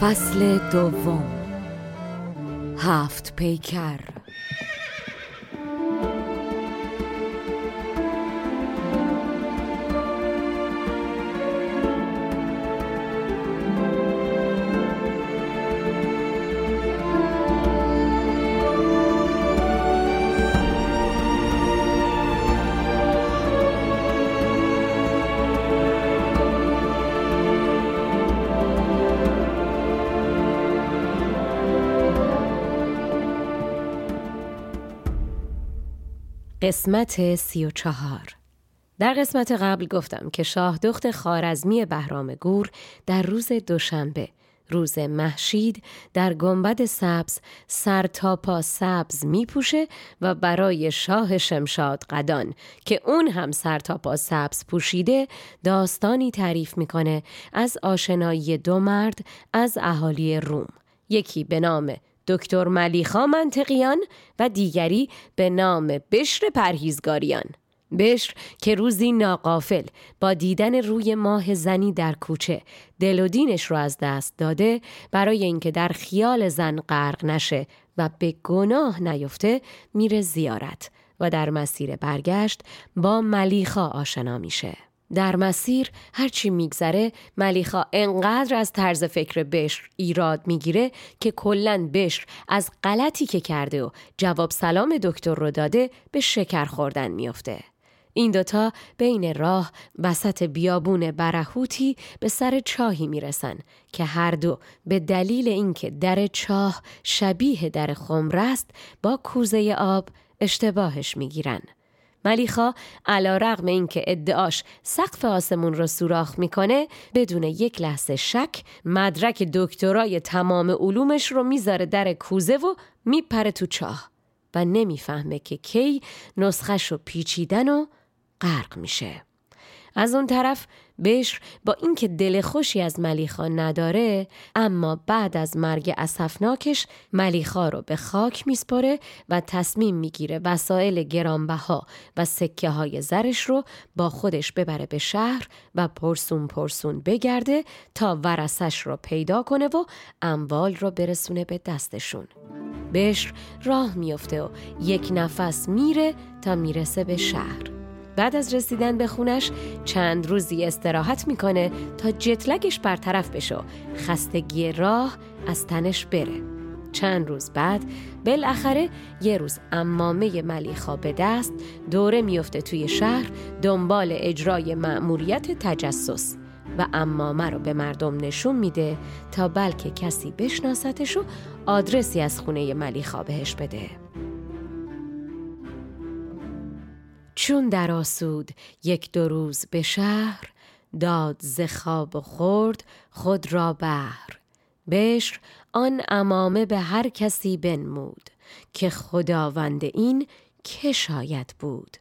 فصل دوم. هفت پیکر. قسمت سی و چهار. در قسمت قبل گفتم که شاه دخت خارزمی بهرام گور در روز دوشنبه روز محشید در گنبد سبز سر تا پا سبز می پوشه و برای شاه شمشاد قدان که اون هم سر تا پا سبز پوشیده داستانی تعریف می‌کنه از آشنایی دو مرد از اهالی روم. یکی به نام دکتر ملیخا منطقیان و دیگری به نام بشر پرهیزگاریان. بشر که روزی ناقافل با دیدن روی ماه زنی در کوچه دل و دینش رو از دست داده برای اینکه در خیال زن غرق نشه و به گناه نیفته میره زیارت و در مسیر برگشت با ملیخا آشنا میشه. در مسیر هرچی میگذره ملیخا انقدر از طرز فکر بشر ایراد می‌گیره که کلا بشر از غلطی که کرده و جواب سلام دکتر رو داده به شکر خوردن میافته. این دوتا بین راه وسط بیابون برهوتی به سر چاهی می‌رسن که هر دو به دلیل اینکه در چاه شبیه در خمر است با کوزه آب اشتباهش می‌گیرن. ملیخا علا رغم این که ادعاش سقف آسمون رو سوراخ می‌کنه بدون یک لحظه شک مدرک دکترای تمام علومش رو می‌ذاره در کوزه و میپره تو چاه و نمی‌فهمه که کی نسخش رو پیچیدن و غرق میشه. از اون طرف بشر با اینکه دل خوشی از ملیخا نداره اما بعد از مرگ اسفناکش ملیخا رو به خاک میسپره و تصمیم می‌گیره وسایل گرانبها و سکه های زرش رو با خودش ببره به شهر و پرسون پرسون بگرده تا ورسش رو پیدا کنه و اموال رو برسونه به دستشون. بشر راه میفته و یک نفس میره تا می‌رسه به شهر. بعد از رسیدن به خونش چند روزی استراحت می‌کنه تا جتلگش برطرف بشه. خستگی راه از تنش بره. چند روز بعد بالاخره یه روز امامه ملیخا به دست دوره میفته توی شهر دنبال اجرای مأموریت تجسس و امامه رو به مردم نشون میده تا بلکه کسی بشناستش و آدرسی از خونه ملیخا بهش بده. چون در آسود یک دو روز به شهر داد ز خواب خورد خود را بهر بشر آن امامه به هر کسی بنمود که خداوند این که شاید بود.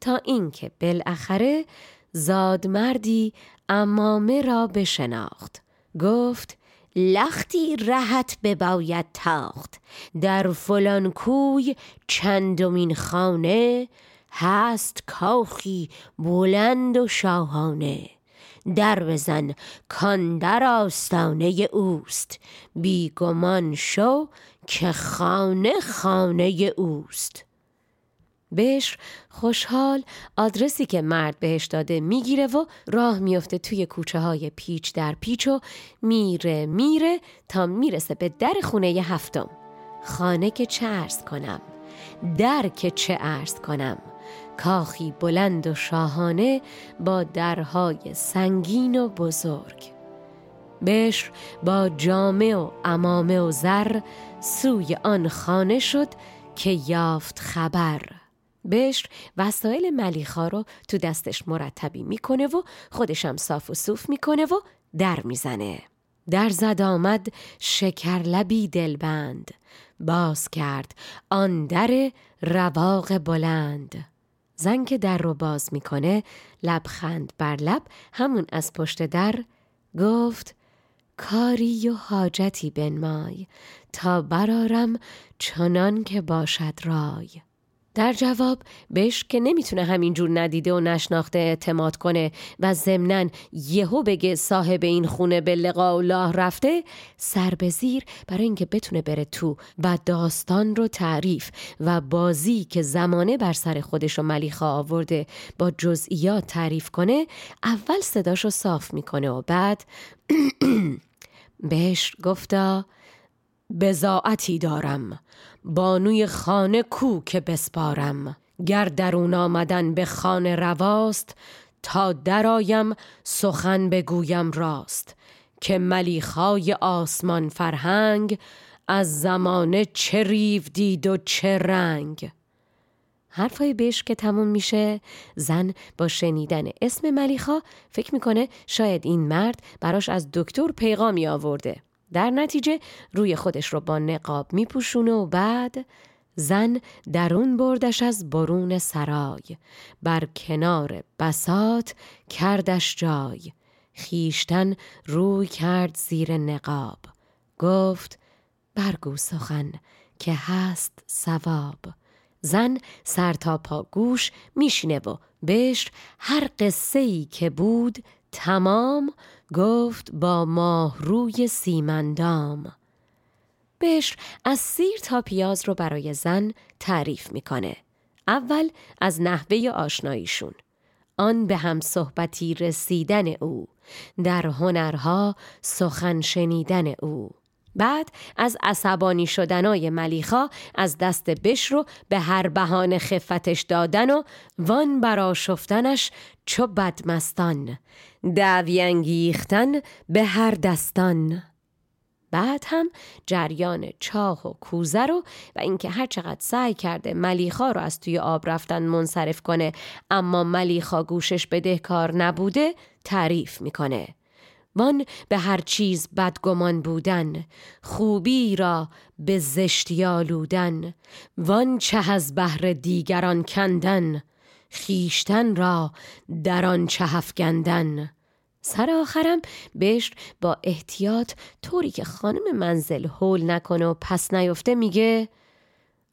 تا اینکه بالاخره زاد مردی امامه را بشناخت. گفت لختی رهت بباید تاخت. در فلان کوی چندمین خانه هست کاخی بلند و شاهانه. در بزن کان در آستانه اوست. بیگمان شو که خانه خانه اوست. بشر خوشحال آدرسی که مرد بهش داده می‌گیره و راه میفته توی کوچه های پیچ در پیچ و میره میره تا می‌رسه به در خونه هفتم. خانه که چه ارز کنم؟ در که چه ارز کنم؟ کاخی بلند و شاهانه با درهای سنگین و بزرگ. بشر با جامه و امامه و زر سوی آن خانه شد که یافت خبر. بشر وسایل ملیخا رو تو دستش مرتبی می‌کنه و خودشم صاف و صوف می‌کنه و در می‌زنه. در زد آمد شکر لبی دلبند. باز کرد آن در رواق بلند. زن که در رو باز می‌کنه لبخند بر لب همون از پشت در گفت کاری و حاجتی بنمای تا برارم چنان که باشد رای. در جواب بهش که نمی‌تونه همینجور ندیده و نشناخته اعتماد کنه و ضمنا یهو بگه صاحب این خونه به لقا الله رفته سر به زیر برای اینکه بتونه بره تو و داستان رو تعریف و بازی که زمانه بر سر خودش و ملیخا آورده با جزئیات تعریف کنه اول صداشو صاف می‌کنه و بعد بهش گفتا بزاعتی دارم. بانوی خانه کو که بسپارم. گر درون آمدن به خانه رواست تا درایم سخن بگویم راست. که ملیخای آسمان فرهنگ از زمانه چه ریو دید و چه رنگ. حرفای بهش که تموم میشه زن با شنیدن اسم ملیخا فکر می‌کنه شاید این مرد براش از دکتر پیغامی آورده. در نتیجه روی خودش رو با نقاب میپوشونه و بعد زن درون بردش از برون سرای بر کنار بسات کردش جای. خیشتن روی کرد زیر نقاب. گفت برگو سخن که هست سواب زن سر تا پا گوش میشینه و بشر هر قصه ای که بود تمام گفت با ماه روی سیمندام. بشر از سیر تا پیاز رو برای زن تعریف می‌کنه. اول از نحوه آشناییشون. آن به هم صحبتی رسیدن او. در هنرها سخن شنیدن او. بعد از عصبانی شدنای ملیخا از دست بشرو به هر بهانه خفتش دادن و وان برا شفتنش چو بدمستان دعوی انگیختن به هر دستان. بعد هم جریان چاه و کوزه رو و اینکه هر چقدر سعی کرده ملیخا رو از توی آب رفتن منصرف کنه اما ملیخا گوشش بدهکار نبوده تعریف می‌کنه. وان به هر چیز بدگمان بودن خوبی را به زشتی آلودن وان چه از بهر دیگران کندن خیشتن را در آن چه افکندن سر آخرم بشر با احتیاط طوری که خانم منزل هول نکنه و پس نیفته میگه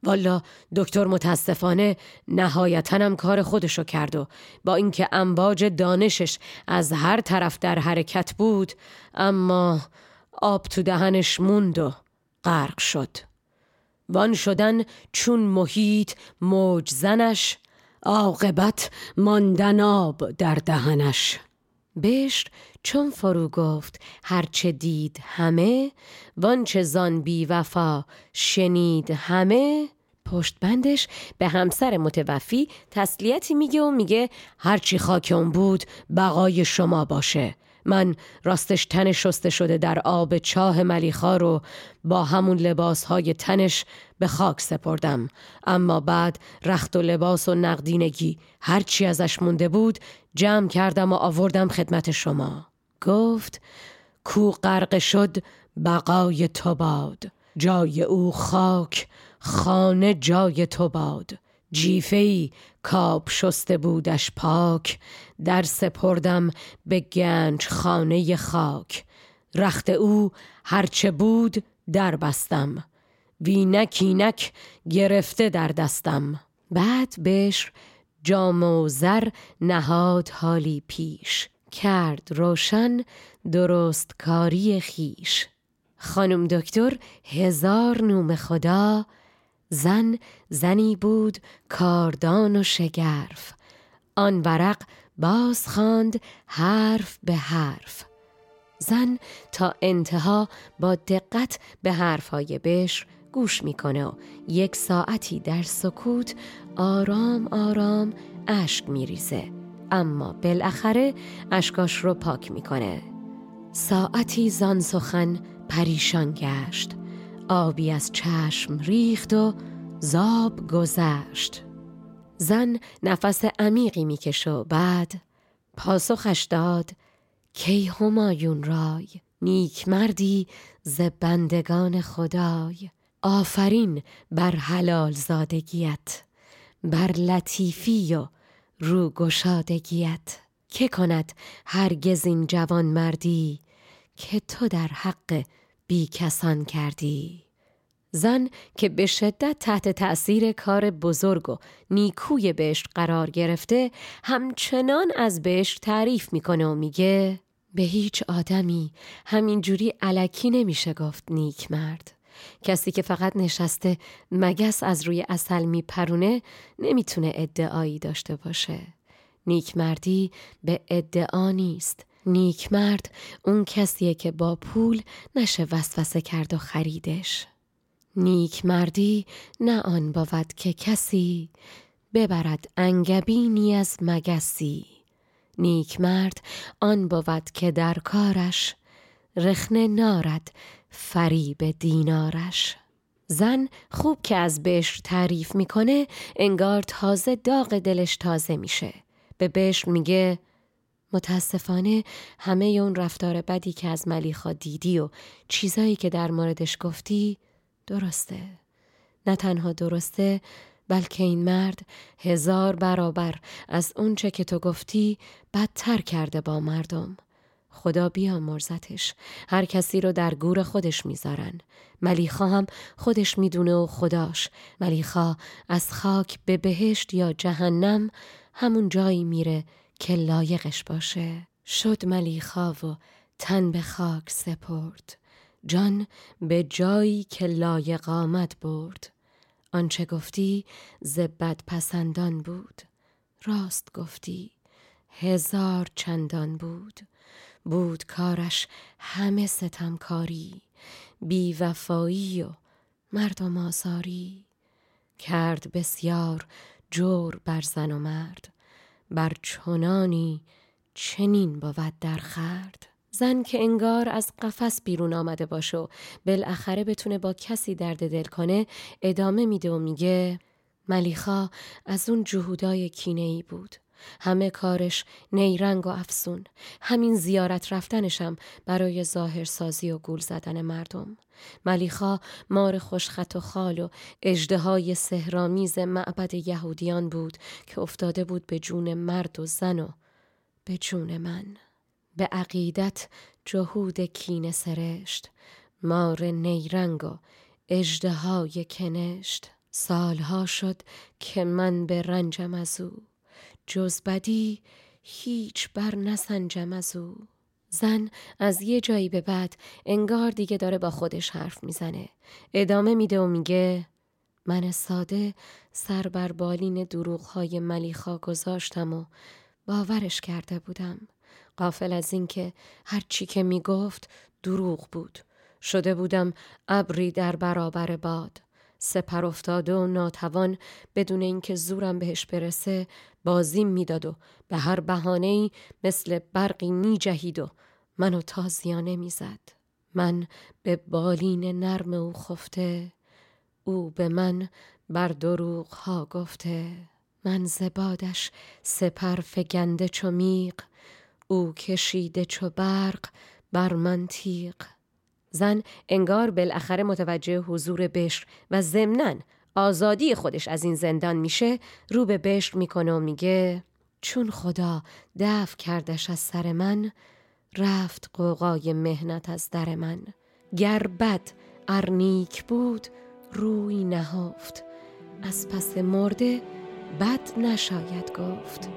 والا دکتر متاسفانه نهایتنم کار خودشو کرد و با اینکه امواج دانشش از هر طرف در حرکت بود اما آب تو دهنش موند و غرق شد. وان شدن چون محیط موج زنش عاقبت ماندن آب در دهنش. بشر چون فرو گفت هرچه دید همه وانچه زان بی وفا شنید همه. پشت بندش به همسر متوفی تسلیتی میگه و میگه هرچی خاک اون بود بقای شما باشه. من راستش تن شسته شده در آب چاه ملیخا رو با همون لباس های تنش به خاک سپردم. اما بعد رخت و لباس و نقدینگی هرچی ازش مونده بود جمع کردم و آوردم خدمت شما. گفت کو غرق شد بقای تو باد جای او خاک خانه جای تو باد جیفهی کاب شسته بودش پاک در سپردم به گنج خانه خاک رخت او هرچه بود در بستم وینک اینک گرفته در دستم. بعد بشر جام و زر نهاد حالی پیش. کرد روشن درست کاری خیش. خانم دکتر هزار نوم خدا زن زنی بود کاردان و شگرف. آن ورق باز خواند حرف به حرف. زن تا انتها با دقت به حرفهای بشر گوش می‌کنه و یک ساعتی در سکوت آرام آرام اشک میریزه. اما بالاخره اشکاش رو پاک می‌کنه. ساعتی زان سخن پریشان گشت. آبی از چشم ریخت و زاب گذشت. زن نفس عمیقی میکش و بعد پاسخش داد کی همایون رای نیک مردی ز بندگان خدای. آفرین بر حلال زادگیت بر لطیفی و رو گشادگیت. که کند هرگز این جوان مردی که تو در حق بی کسان کردی؟ زن که به شدت تحت تأثیر کار بزرگ و نیکوی بهشت قرار گرفته همچنان از بهشت تعریف می‌کنه و میگه به هیچ آدمی همینجوری علکی نمیشه گفت نیک مرد کسی که فقط نشسته مگس از روی اصل میپرونه نمی‌تونه ادعایی داشته باشه. نیک مردی به ادعا نیست. نیک مرد اون کسیه که با پول نشه وسوسه کرد و خریدش. نیک مردی نه آن بود که کسی ببرد انگبینی از مگسی. نیک مرد آن بود که در کارش رخنه نارد فریب دینارش. زن خوب که از بشر تعریف می‌کنه انگار تازه داغ دلش تازه میشه. به بشر میگه متاسفانه همه اون رفتار بدی که از ملیخا دیدی و چیزایی که در موردش گفتی درسته. نه تنها درسته بلکه این مرد هزار برابر از اونچه که تو گفتی بدتر کرده با مردم. خدا مرزتش. هر کسی رو در گور خودش می‌ذارن. ملیخا هم خودش می‌دونه و خداش. ملیخا از خاک به بهشت یا جهنم همون جایی میره که لایقش باشه. شد ملیخا و تن به خاک سپرد. جان به جایی که لایق آمد برد. آنچه گفتی زبد پسندان بود. راست گفتی. هزار چندان بود. بود کارش همه ستمکاری بی وفایی و مردم آزاری. کرد بسیار جور بر زن و مرد بر چنانی چنین بود در خرد. زن که انگار از قفس بیرون آمده باشه و بالاخره بتونه با کسی درد دل کنه ادامه میده و میگه ملیخا از اون جهودای کینه ای بود. همه کارش نیرنگ و افسون. همین زیارت رفتنشم برای ظاهر سازی و گول زدن مردم. ملیخا مار خوشخط و خال و اجده سهرامیز معبد یهودیان بود که افتاده بود به جون مرد و زن و به جون من. به عقیدت جهود کین سرشت مار نیرنگ و اجده های کنشت. سالها شد که من به رنجم از او جز بدی هیچ بر نسنجم از او. زن از یه جایی به بعد انگار دیگه داره با خودش حرف می‌زنه. ادامه میده و میگه من ساده سر بر بالین دروغهای ملیخا گذاشتم و باورش کرده بودم. قافل از اینکه هر چی که می‌گفت دروغ بود. شده بودم ابری در برابر باد. سپر افتاده و ناتوان بدون اینکه زورم بهش برسه بازیم می‌داد و به هر بهانه‌ای مثل برقی میجهید و منو تازیانه می‌زد. من به بالین نرم او خفته او به من بر دروغ ها گفته. من زبادش سپر فگنده چو میق او کشیده چو برق بر من تیغ. زن انگار بالاخره متوجه حضور بشر و ضمنا آزادی خودش از این زندان میشه رو به بشر می‌کنه و میگه چون خدا دفع کردش از سر من رفت قوقای مهنت از در من. گر بد ارنیک بود روی نهافت از پس مرده بد نشاید گفت.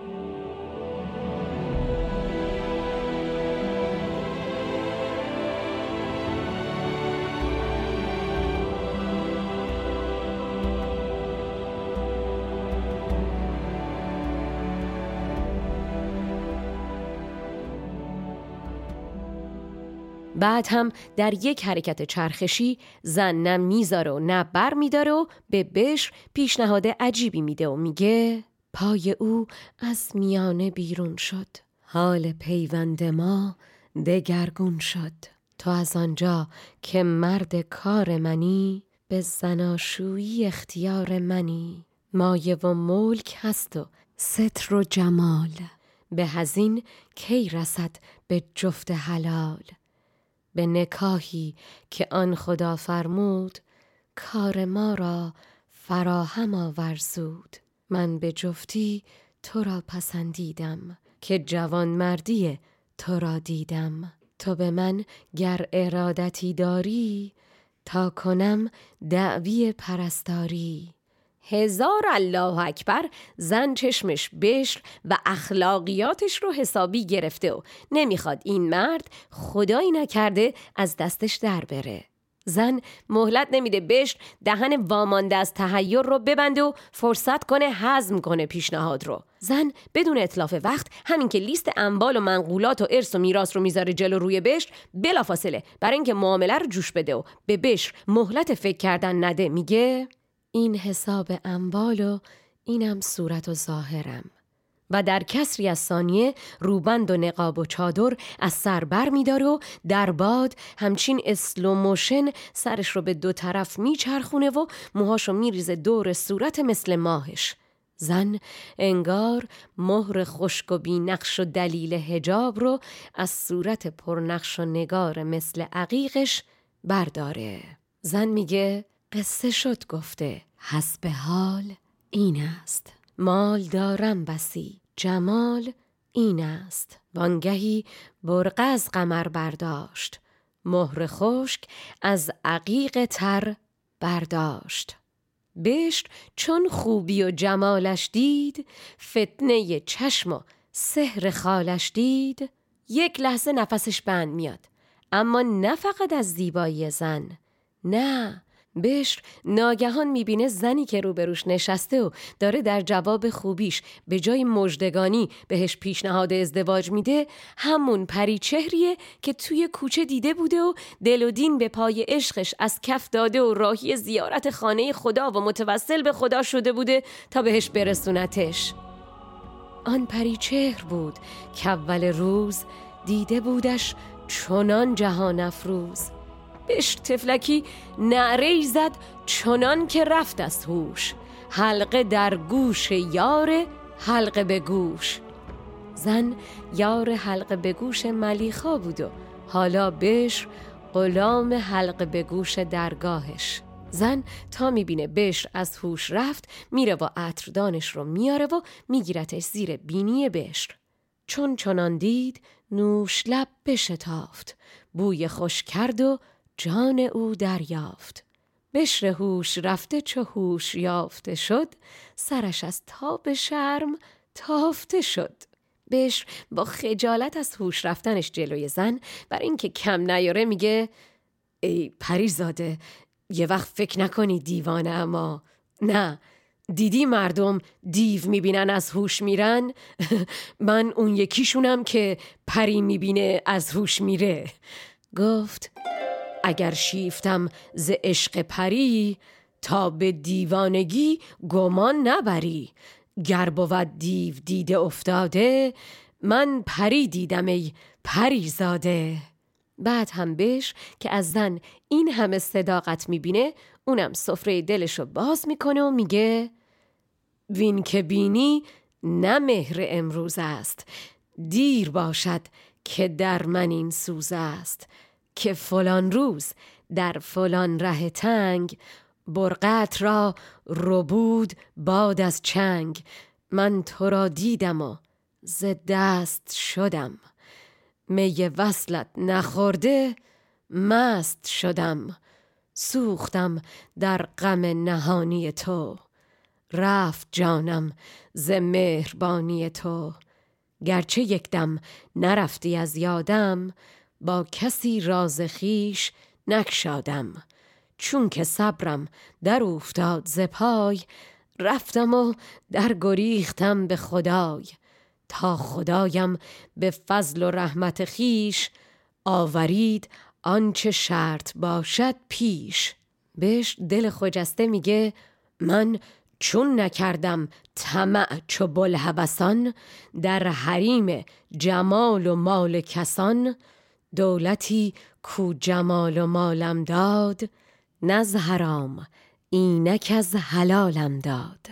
بعد هم در یک حرکت چرخشی زن نه می‌ذاره و نه بر میداره و به بشر پیشنهاد عجیبی میده و میگه پای او از میانه بیرون شد. حال پیوند ما دگرگون شد. تو از آنجا که مرد کار منی به زناشویی اختیار منی. مایه و ملک هست و ستر و جمال. به هزین کی رسد به جفت حلال؟ به نکاهی که آن خدا فرمود کار ما را فراهم آورزود. من به جفتی تو را پسندیدم که جوان مردی تو را دیدم. تو به من گر ارادتی داری تا کنم دعوی پرستاری. هزار الله اکبر زن چشمش بشر و اخلاقیاتش رو حسابی گرفته و نمی‌خواد این مرد خدایی نکرده از دستش در بره. زن مهلت نمیده بشر دهن وامانده از تهیر رو ببنده و فرصت کنه حزم کنه پیشنهاد رو. زن بدون اطلاف وقت همین که لیست انبال و منقولات و ارث و میراث رو می‌ذاره جلو روی بشر بلافاصله برای اینکه معامله رو جوش بده و به بشر مهلت فکر کردن نده میگه این حساب اموال و اینم صورت و ظاهرم. و در کسری از ثانیه روبند و نقاب و چادر از سر بر میداره و در باد همچین slow motion سرش رو به دو طرف میچرخونه و موهاشو میریزه دور صورت مثل ماهش. زن انگار مهر خشک و بینقش و دلیل حجاب رو از صورت پرنقش و نگار مثل عقیقش برداره. زن میگه قصه شد گفته. حسب حال این است. مال دارم بسی. جمال این است. وانگهی برقه از قمر برداشت. مهر خشک از عقیق تر برداشت. بشت چون خوبی و جمالش دید فتنه چشم و سحر خالش دید. یک لحظه نفسش بند میاد اما نه فقط از زیبایی زن نه بشر ناگهان می‌بینه زنی که روبروش نشسته و داره در جواب خوبیش به جای مجدگانی بهش پیشنهاد ازدواج میده همون پری چهریه که توی کوچه دیده بوده و دل و دین به پای عشقش از کف داده و راهی زیارت خانه خدا و متوسل به خدا شده بوده تا بهش برسونتش. آن پری چهر بود که اول روز دیده بودش چنان جهان افروز. بش تفلکی نعره زد چنان که رفت از هوش. حلقه در گوش یار حلقه به گوش. زن یار حلقه به گوش ملیخا بود و حالا بشر غلام حلقه به گوش درگاهش. زن تا می‌بینه بشر از هوش رفت میره و عطردانش رو میاره و میگیرتش زیر بینی بشر چون چنان دید نوش لب بشتافت. بوی خوش کرد و جان او دریافت. بشر هوش رفته چه هوش یافته شد سرش از تاب شرم تافته شد. بشر با خجالت از هوش رفتنش جلوی زن بر اینکه کم نیاره میگه ای پریزاده یه وقت فکر نکنی دیوانه اما. نه دیدی مردم دیو می‌بینن از هوش میرن؟ من اون یکیشونم که پری می‌بینه از هوش میره. گفت اگر شیفتم ز عشق پری تا به دیوانگی گمان نبری. گر بود دیو دیده افتاده من پری دیدم ای پری زاده بعد هم بش که از زن این همه صداقت می‌بینه اونم سفره دلشو باز می‌کنه و میگه وین که بینی نه مهر امروز است. دیر باشد که در من این سوز است. که فلان روز در فلان ره تنگ برقت را ربود باد از چنگ. من تو را دیدم و ز دست شدم. می وصلت نخورده مست شدم. سوختم در غم نهانی تو. رفت جانم ز مهربانی تو. گرچه یک دم نرفتی از یادم با کسی راز خیش نکشادم چون که صبرم در افتاد ز پای رفتم و در گریختم به خدای. تا خدایم به فضل و رحمت خیش آورید آنچه شرط باشد پیش. بهش دل خجسته میگه من چون نکردم طمع چو بلحبسان در حریم جمال و مال کسان دولتی کو جمال و مالم داد نز حرام اینک از حلالم داد.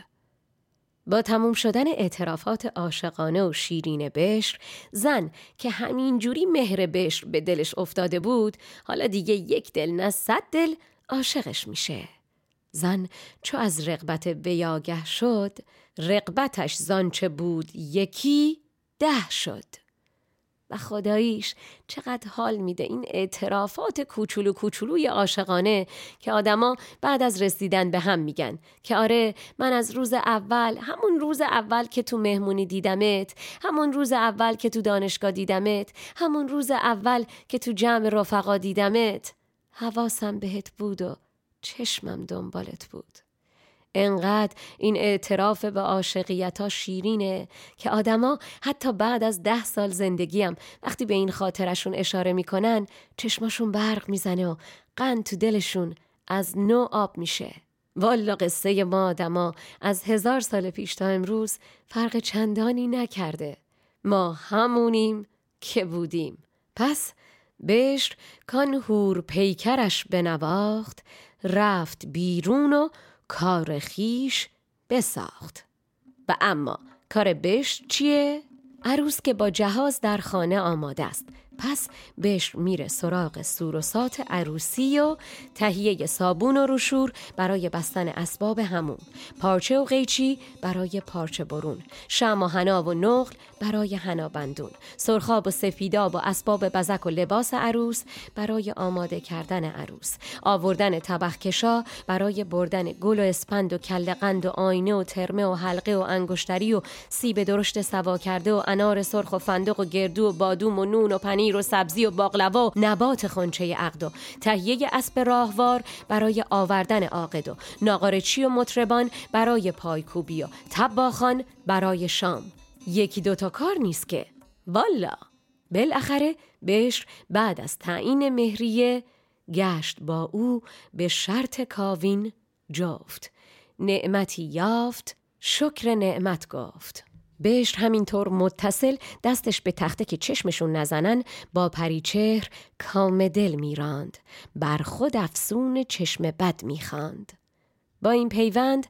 با تموم شدن اعترافات عاشقانه و شیرین بشر زن که همینجوری مهر بشر به دلش افتاده بود حالا دیگه یک دل نه صد دل عاشقش میشه. زن چو از رقبت بیاگه شد رقبتش زانچه بود یکی ده شد. و خداییش چقدر حال میده. این اعترافات کوچولو کوچولوی عاشقانه که آدما بعد از رسیدن به هم میگن که آره من از روز اول همون روز اول که تو مهمونی دیدمت همون روز اول که تو دانشگاه دیدمت همون روز اول که تو جمع رفقا دیدمت حواسم بهت بود و چشمم دنبالت بود. انقدر این اعتراف به عاشقیت ها شیرینه که آدما حتی بعد از ده سال زندگیم وقتی به این خاطرشون اشاره می‌کنن چشماشون برق می‌زنه و قند تو دلشون از نو آب میشه. والا قصه ما آدما از هزار سال پیش تا امروز فرق چندانی نکرده. ما همونیم که بودیم. پس بشر کان هور پیکرش بنواخت رفت بیرون و کار خیش بساخت و اما کار بش چیه؟ عروس که با جهاز در خانه آماده است پس بهش میره سراغ سوروسات عروسی و تهیه صابون و روشور برای بستن اسباب همون پارچه و قیچی برای پارچه برون شم و حنا و نقل برای حنا بندون سرخاب و سفیداب و اسباب بزک و لباس عروس برای آماده کردن عروس آوردن طبخ کشا برای بردن گل و اسپند و کلقند و آینه و ترمه و حلقه و انگشتری و سیب درشت سوا کرده و انار سرخ و فندق و گردو و بادوم و نون و پنیر و سبزی و باقلوا و نبات خونچه عقد و تهیه اسب راهوار برای آوردن عاقد و ناقارچی و مطربان برای پایکوبی و تباخان برای شام. یکی دوتا کار نیست که. والا! بالاخره بشر بعد از تعیین مهریه گشت با او به شرط کاوین جفت. نعمتی یافت شکر نعمت گفت. بهش همینطور متصل دستش به تخته که چشمشون نزنن با پریچهر کام دل میراند. بر خود افسون چشم بد می‌خواند با این پیوند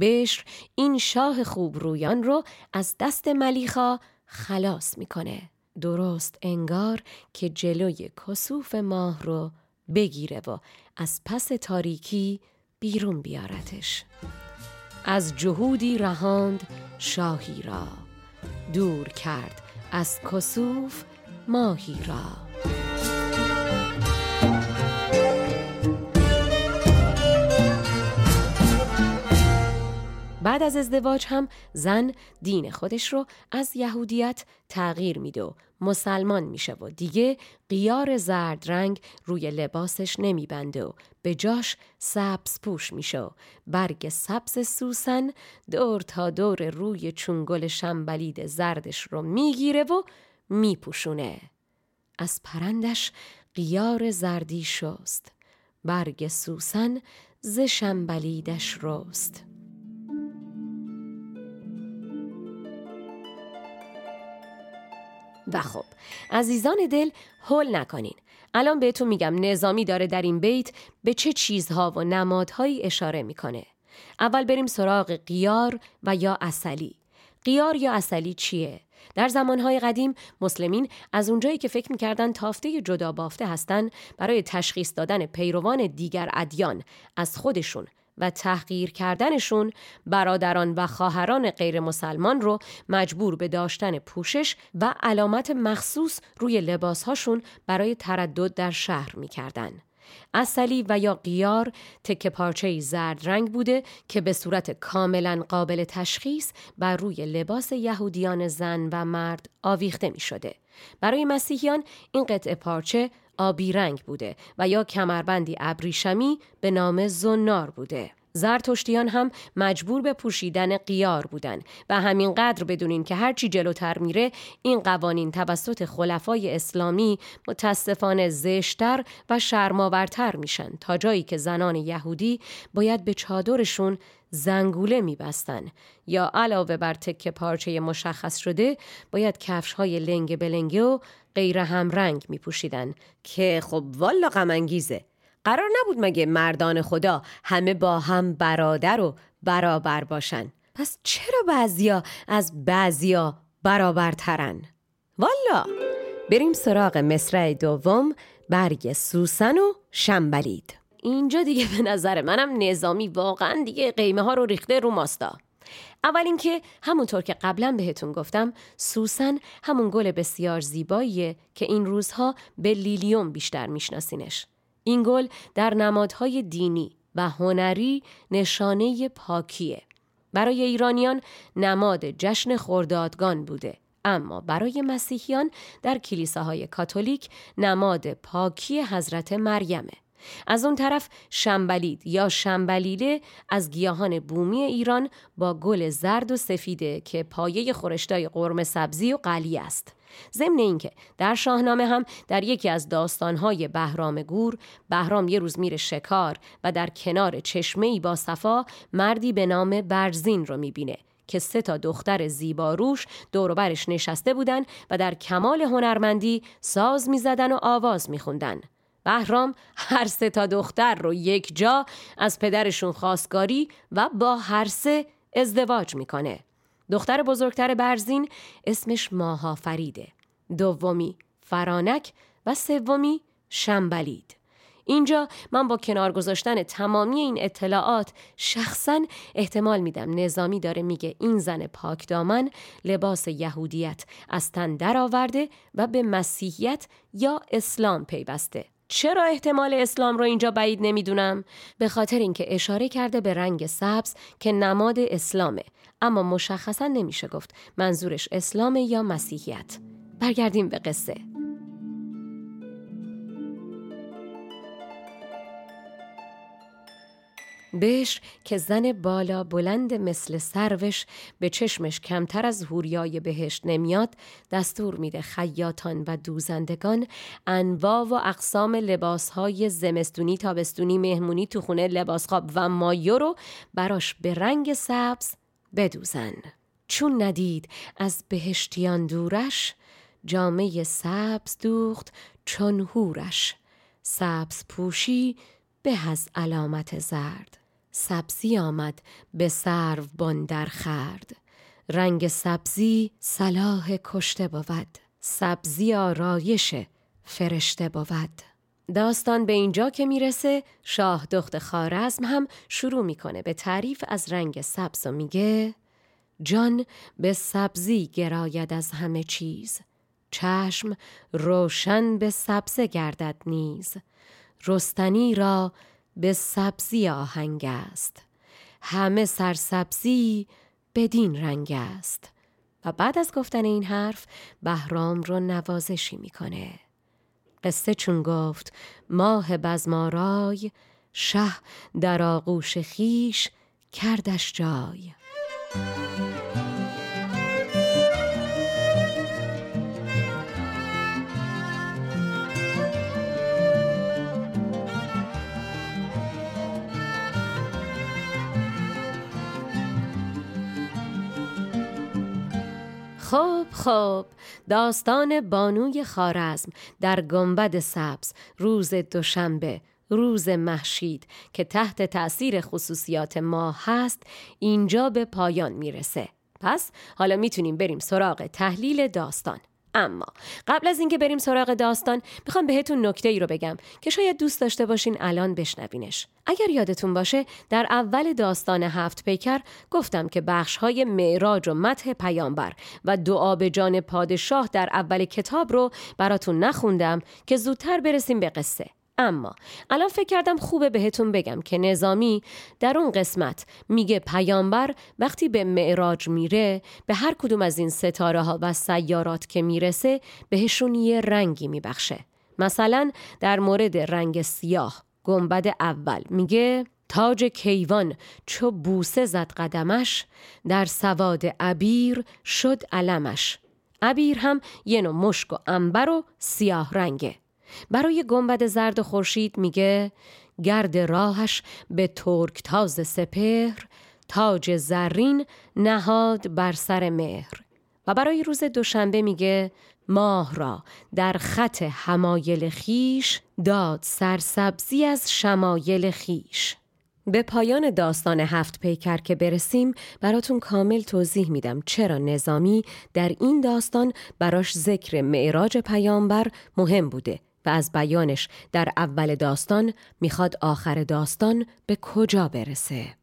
بشر این شاه خوب رویان رو از دست ملیخا خلاص می‌کنه. درست انگار که جلوی کسوف ماه رو بگیره و از پس تاریکی بیرون بیارتش از جهودی رهاند شاهی را دور کرد از کسوف ماهی را. بعد از ازدواج هم زن دین خودش رو از یهودیت تغییر میده و مسلمان میشه و دیگه قیار زرد رنگ روی لباسش نمیبنده و به جاش سبز پوش میشه و برگ سبز سوسن دور تا دور روی چونگل شنبلید زردش رو می‌گیره و میپوشونه. از پرندش قیار زردی شست. برگ سوسن ز شنبلیدش رست. و خب عزیزان دل هول نکنین. الان بهتون میگم نظامی داره در این بیت به چه چیزها و نمادهایی اشاره می‌کنه. اول بریم سراغ قیار و یا اصلی. قیار یا اصلی چیه؟ در زمانهای قدیم مسلمین از اونجایی که فکر می‌کردن تافته جدا بافته هستن برای تشخیص دادن پیروان دیگر ادیان از خودشون و تحقیر کردنشون برادران و خواهران غیر مسلمان رو مجبور به داشتن پوشش و علامت مخصوص روی لباسهاشون برای تردد در شهر می‌کردن. اصلی و یا قیار تکه پارچه زرد رنگ بوده که به صورت کاملا قابل تشخیص بر روی لباس یهودیان زن و مرد آویخته می شده. برای مسیحیان این قطعه پارچه آبی رنگ بوده و یا کمربندی ابریشمی به نام زنار بوده. زرتشتیان هم مجبور به پوشیدن قیار بودن و همینقدر بدونین که هرچی جلوتر میره این قوانین توسط خلفای اسلامی متاسفانه زشتر و شرماورتر میشن تا جایی که زنان یهودی باید به چادرشون زنگوله میبستن یا علاوه بر تکه پارچه مشخص شده باید کفش های لنگ بلنگه و غیر هم رنگ میپوشیدن که خب والا غمانگیزه. قرار نبود مگه مردان خدا همه با هم برادر و برابر باشن. پس چرا بعضیا از بعضیا برابرترن؟ والا! بریم سراغ مصرع دوم برگ سوسن و شنبلید. اینجا دیگه به نظر منم نظامی واقعا دیگه قیمه ها رو ریخته رو ماستا. اول اینکه همونطور که قبلا بهتون گفتم سوسن همون گل بسیار زیباییه که این روزها به لیلیوم بیشتر میشناسینش این گل در نمادهای دینی و هنری نشانه پاکیه. برای ایرانیان نماد جشن خردادگان بوده اما برای مسیحیان در کلیساهای کاتولیک نماد پاکی حضرت مریمه. از اون طرف شنبلید یا شنبلیله از گیاهان بومی ایران با گل زرد و سفیده که پایه خورشتای قرم سبزی و قلی است. ضمن اینکه در شاهنامه هم در یکی از داستانهای بهرام گور بهرام یه روز میره شکار و در کنار چشمه ای با صفا مردی به نام برزین رو می‌بینه که سه تا دختر زیباروش دور برش نشسته بودن و در کمال هنرمندی ساز می‌زدن و آواز میخوندن. بهرام هر سه تا دختر رو یک جا از پدرشون خواستگاری و با هر سه ازدواج می‌کنه. دختر بزرگتر برزین اسمش ماها فریده. دومی فرانک و سومی شنبلید. اینجا من با کنار گذاشتن تمامی این اطلاعات شخصا احتمال میدم نظامی داره میگه این زن پاک دامن لباس یهودیت از تن درآورده و به مسیحیت یا اسلام پیوسته. چرا احتمال اسلام رو اینجا بعید نمی‌دونم؟ به خاطر اینکه اشاره کرده به رنگ سبز که نماد اسلامه. اما مشخصا نمیشه گفت منظورش اسلام یا مسیحیت. برگردیم به قصه. بشر که زن بالا بلند مثل سروش به چشمش کمتر از هوریای بهشت نمیاد دستور میده خیاطان و دوزندگان انواع و اقسام لباسهای زمستونی تابستونی مهمونی تو خونه لباسخواب و مایو رو براش به رنگ سبز بدوزن. چون ندید از بهشتیان دورش جامعه سبز دوخت چون هورش سبز پوشی به از علامت زرد. سبزی آمد به سرو در خرد. رنگ سبزی صلاح کشته بود. سبزی آرایش فرشته بود. داستان به اینجا که می‌رسه شاه دخت خارزم هم شروع می‌کنه. به تعریف از رنگ سبز و میگه جان به سبزی گراید از همه چیز. چشم روشن به سبزه گردد نیز. رستنی را به سبزی آهنگ است. همه سرسبزی بدین رنگ است. و بعد از گفتن این حرف بهرام رو نوازشی می‌کنه. قصه چون گفت ماه بزمارای شه در آغوش خیش کردش جای. خب خب. داستان بانوی خارزم در گنبد سبز روز دوشنبه روز محشید که تحت تأثیر خصوصیات ما هست اینجا به پایان می‌رسه. پس حالا می‌تونیم بریم سراغ تحلیل داستان. اما قبل از اینکه بریم سراغ داستان می‌خوام بهتون نکته ای رو بگم که شاید دوست داشته باشین الان بشنوینش. اگر یادتون باشه در اول داستان هفت پیکر گفتم که بخش های معراج و متح پیامبر و دعا به جان پادشاه در اول کتاب رو براتون نخوندم که زودتر برسیم به قصه. اما الان فکر کردم خوبه بهتون بگم که نظامی در اون قسمت میگه پیامبر وقتی به معراج میره به هر کدوم از این ستاره ها و سیارات که می‌رسه بهشون یه رنگی میبخشه. مثلا در مورد رنگ سیاه گنبد اول میگه تاج کیوان چو بوسه زد قدمش در سواد عبیر شد علمش. عبیر هم یه نوع مشک و انبر و سیاه رنگه. برای گنبد زرد خورشید میگه گرد راهش به ترک تاز سپهر تاج زرین نهاد بر سر مهر. و برای روز دوشنبه میگه ماه را در خط حمایل خیش داد سرسبزی از شمایل خیش. به پایان داستان هفت پیکر که برسیم براتون کامل توضیح میدم چرا نظامی در این داستان براش ذکر معراج پیامبر مهم بوده. و از بیانش در اول داستان می‌خواد آخر داستان به کجا برسه.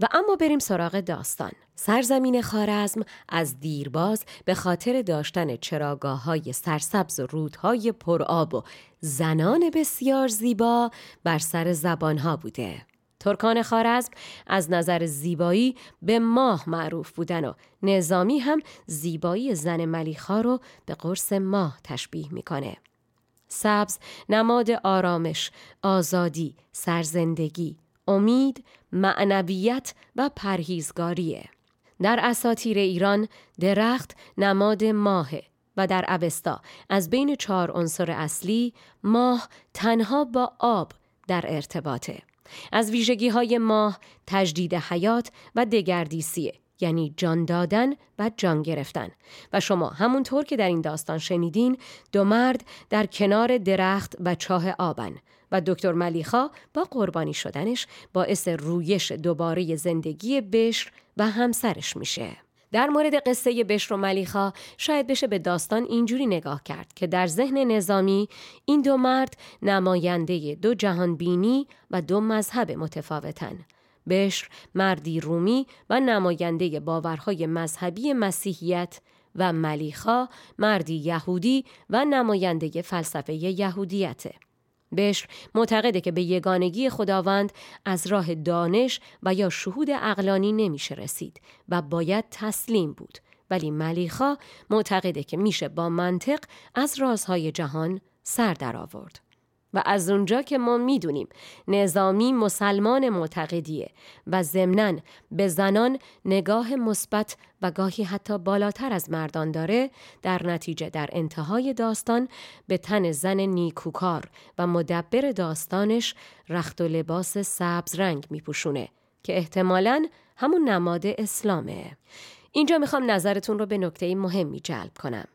و اما بریم سراغ داستان. سرزمین خارزم از دیرباز به خاطر داشتن چراگاه های سرسبز و رودهای پرآب و زنان بسیار زیبا بر سر زبانها بوده. ترکان خارزم از نظر زیبایی به ماه معروف بودن و نظامی هم زیبایی زن ملیخا رو به قرص ماه تشبیه می‌کنه. سبز نماد آرامش، آزادی، سرزندگی، امید، معنویت و پرهیزگاریه. در اساتیر ایران درخت نماد ماهه و در اوستا از بین چهار عنصر اصلی ماه تنها با آب در ارتباطه. از ویژگی های ماه تجدید حیات و دگردیسیه یعنی جان دادن و جان گرفتن و شما همونطور که در این داستان شنیدین دو مرد در کنار درخت و چاه آبن و دکتر ملیخا با قربانی شدنش باعث رویش دوباره زندگی بشر و همسرش میشه. در مورد قصه بشر و ملیخا شاید بشه به داستان اینجوری نگاه کرد که در ذهن نظامی این دو مرد نماینده دو جهان بینی و دو مذهب متفاوتن بشر مردی رومی و نماینده باورهای مذهبی مسیحیت و ملیخا مردی یهودی و نماینده فلسفه یهودیته. بشر معتقده که به یگانگی خداوند از راه دانش و یا شهود اقلانی نمیشه رسید و باید تسلیم بود ولی ملیخا معتقده که میشه با منطق از رازهای جهان سر درآورد. و از اونجا که ما می‌دونیم نظامی مسلمان معتقدیه و ضمناً به زنان نگاه مثبت و گاهی حتی بالاتر از مردان داره در نتیجه در انتهای داستان به تن زن نیکوکار و مدبر داستانش رخت و لباس سبز رنگ میپوشونه که احتمالاً همون نماد اسلامه. اینجا می‌خوام نظرتون رو به نکته مهمی جلب کنم.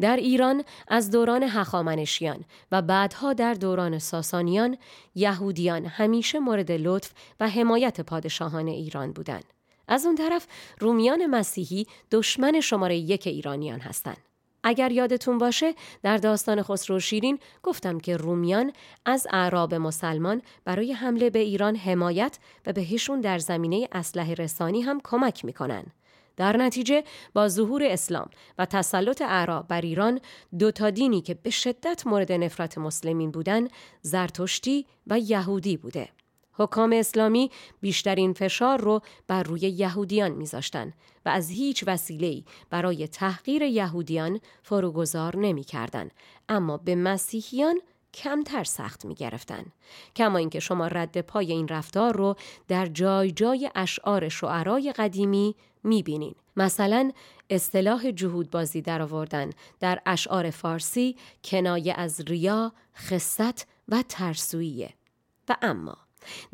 در ایران از دوران هخامنشیان و بعدها در دوران ساسانیان یهودیان همیشه مورد لطف و حمایت پادشاهان ایران بودند. از اون طرف رومیان مسیحی دشمن شماره یک ایرانیان هستند. اگر یادتون باشه در داستان خسرو شیرین گفتم که رومیان از اعراب مسلمان برای حمله به ایران حمایت و بهشون در زمینه اسلحه رسانی هم کمک می‌کنن. در نتیجه با ظهور اسلام و تسلط اعراب بر ایران دو تا دینی که به شدت مورد نفرت مسلمین بودند زرتشتی و یهودی بوده حکام اسلامی بیشترین فشار رو بر روی یهودیان میذاشتن و از هیچ وسیله‌ای برای تحقیر یهودیان فروگذار نمی‌کردند اما به مسیحیان کمتر سخت می گرفتن. کما اینکه شما رد پای این رفتار رو در جای جای اشعار شعرای قدیمی می بینین. مثلا اصطلاح جهود بازی در آوردن در اشعار فارسی کنایه از ریا، خصت و ترسویه. و اما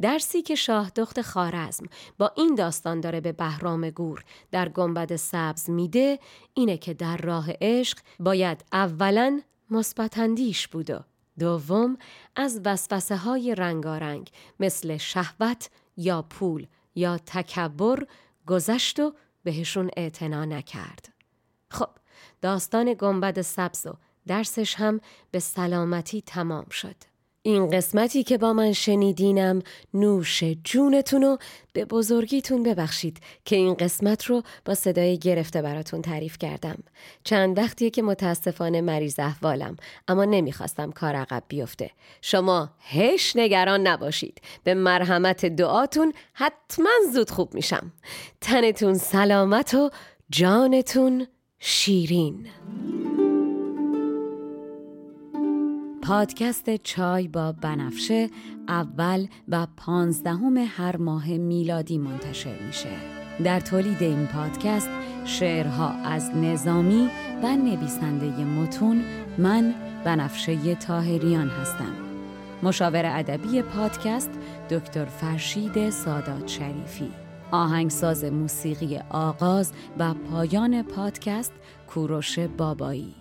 درسی که شاه دخت خارزم با این داستان داره به بهرام گور در گنبد سبز میده اینه که در راه عشق باید اولا مثبتندیش بود و دوم از وسوسه های رنگارنگ مثل شهوت یا پول یا تکبر گذشت و بهشون اعتنا نکرد. خب داستان گنبد سبز و درسش هم به سلامتی تمام شد. این قسمتی که با من شنیدینم نوش جونتون به بزرگیتون ببخشید که این قسمت رو با صدای گرفته براتون تعریف کردم. چند وقتیه که متاسفانه مریض احوالم اما نمی‌خواستم کار عقب بیفته. شما هش نگران نباشید. به مرحمت دعاتون حتما زود خوب میشم. تنتون سلامت و جانتون شیرین. پادکست چای با بنفشه اول و پانزدهم هر ماه میلادی منتشر میشه. در تولید این پادکست شعرها از نظامی و نویسنده متون من بنفشه تاهریان هستم. مشاور ادبی پادکست دکتر فرشید سادات شریفی. آهنگساز موسیقی آغاز و پایان پادکست کوروش بابایی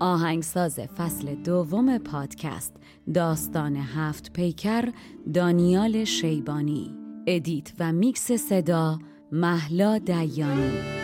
آهنگساز فصل دوم پادکست داستان هفت پیکر دانیال شیبانی. edit و میکس صدا محلا دیانی.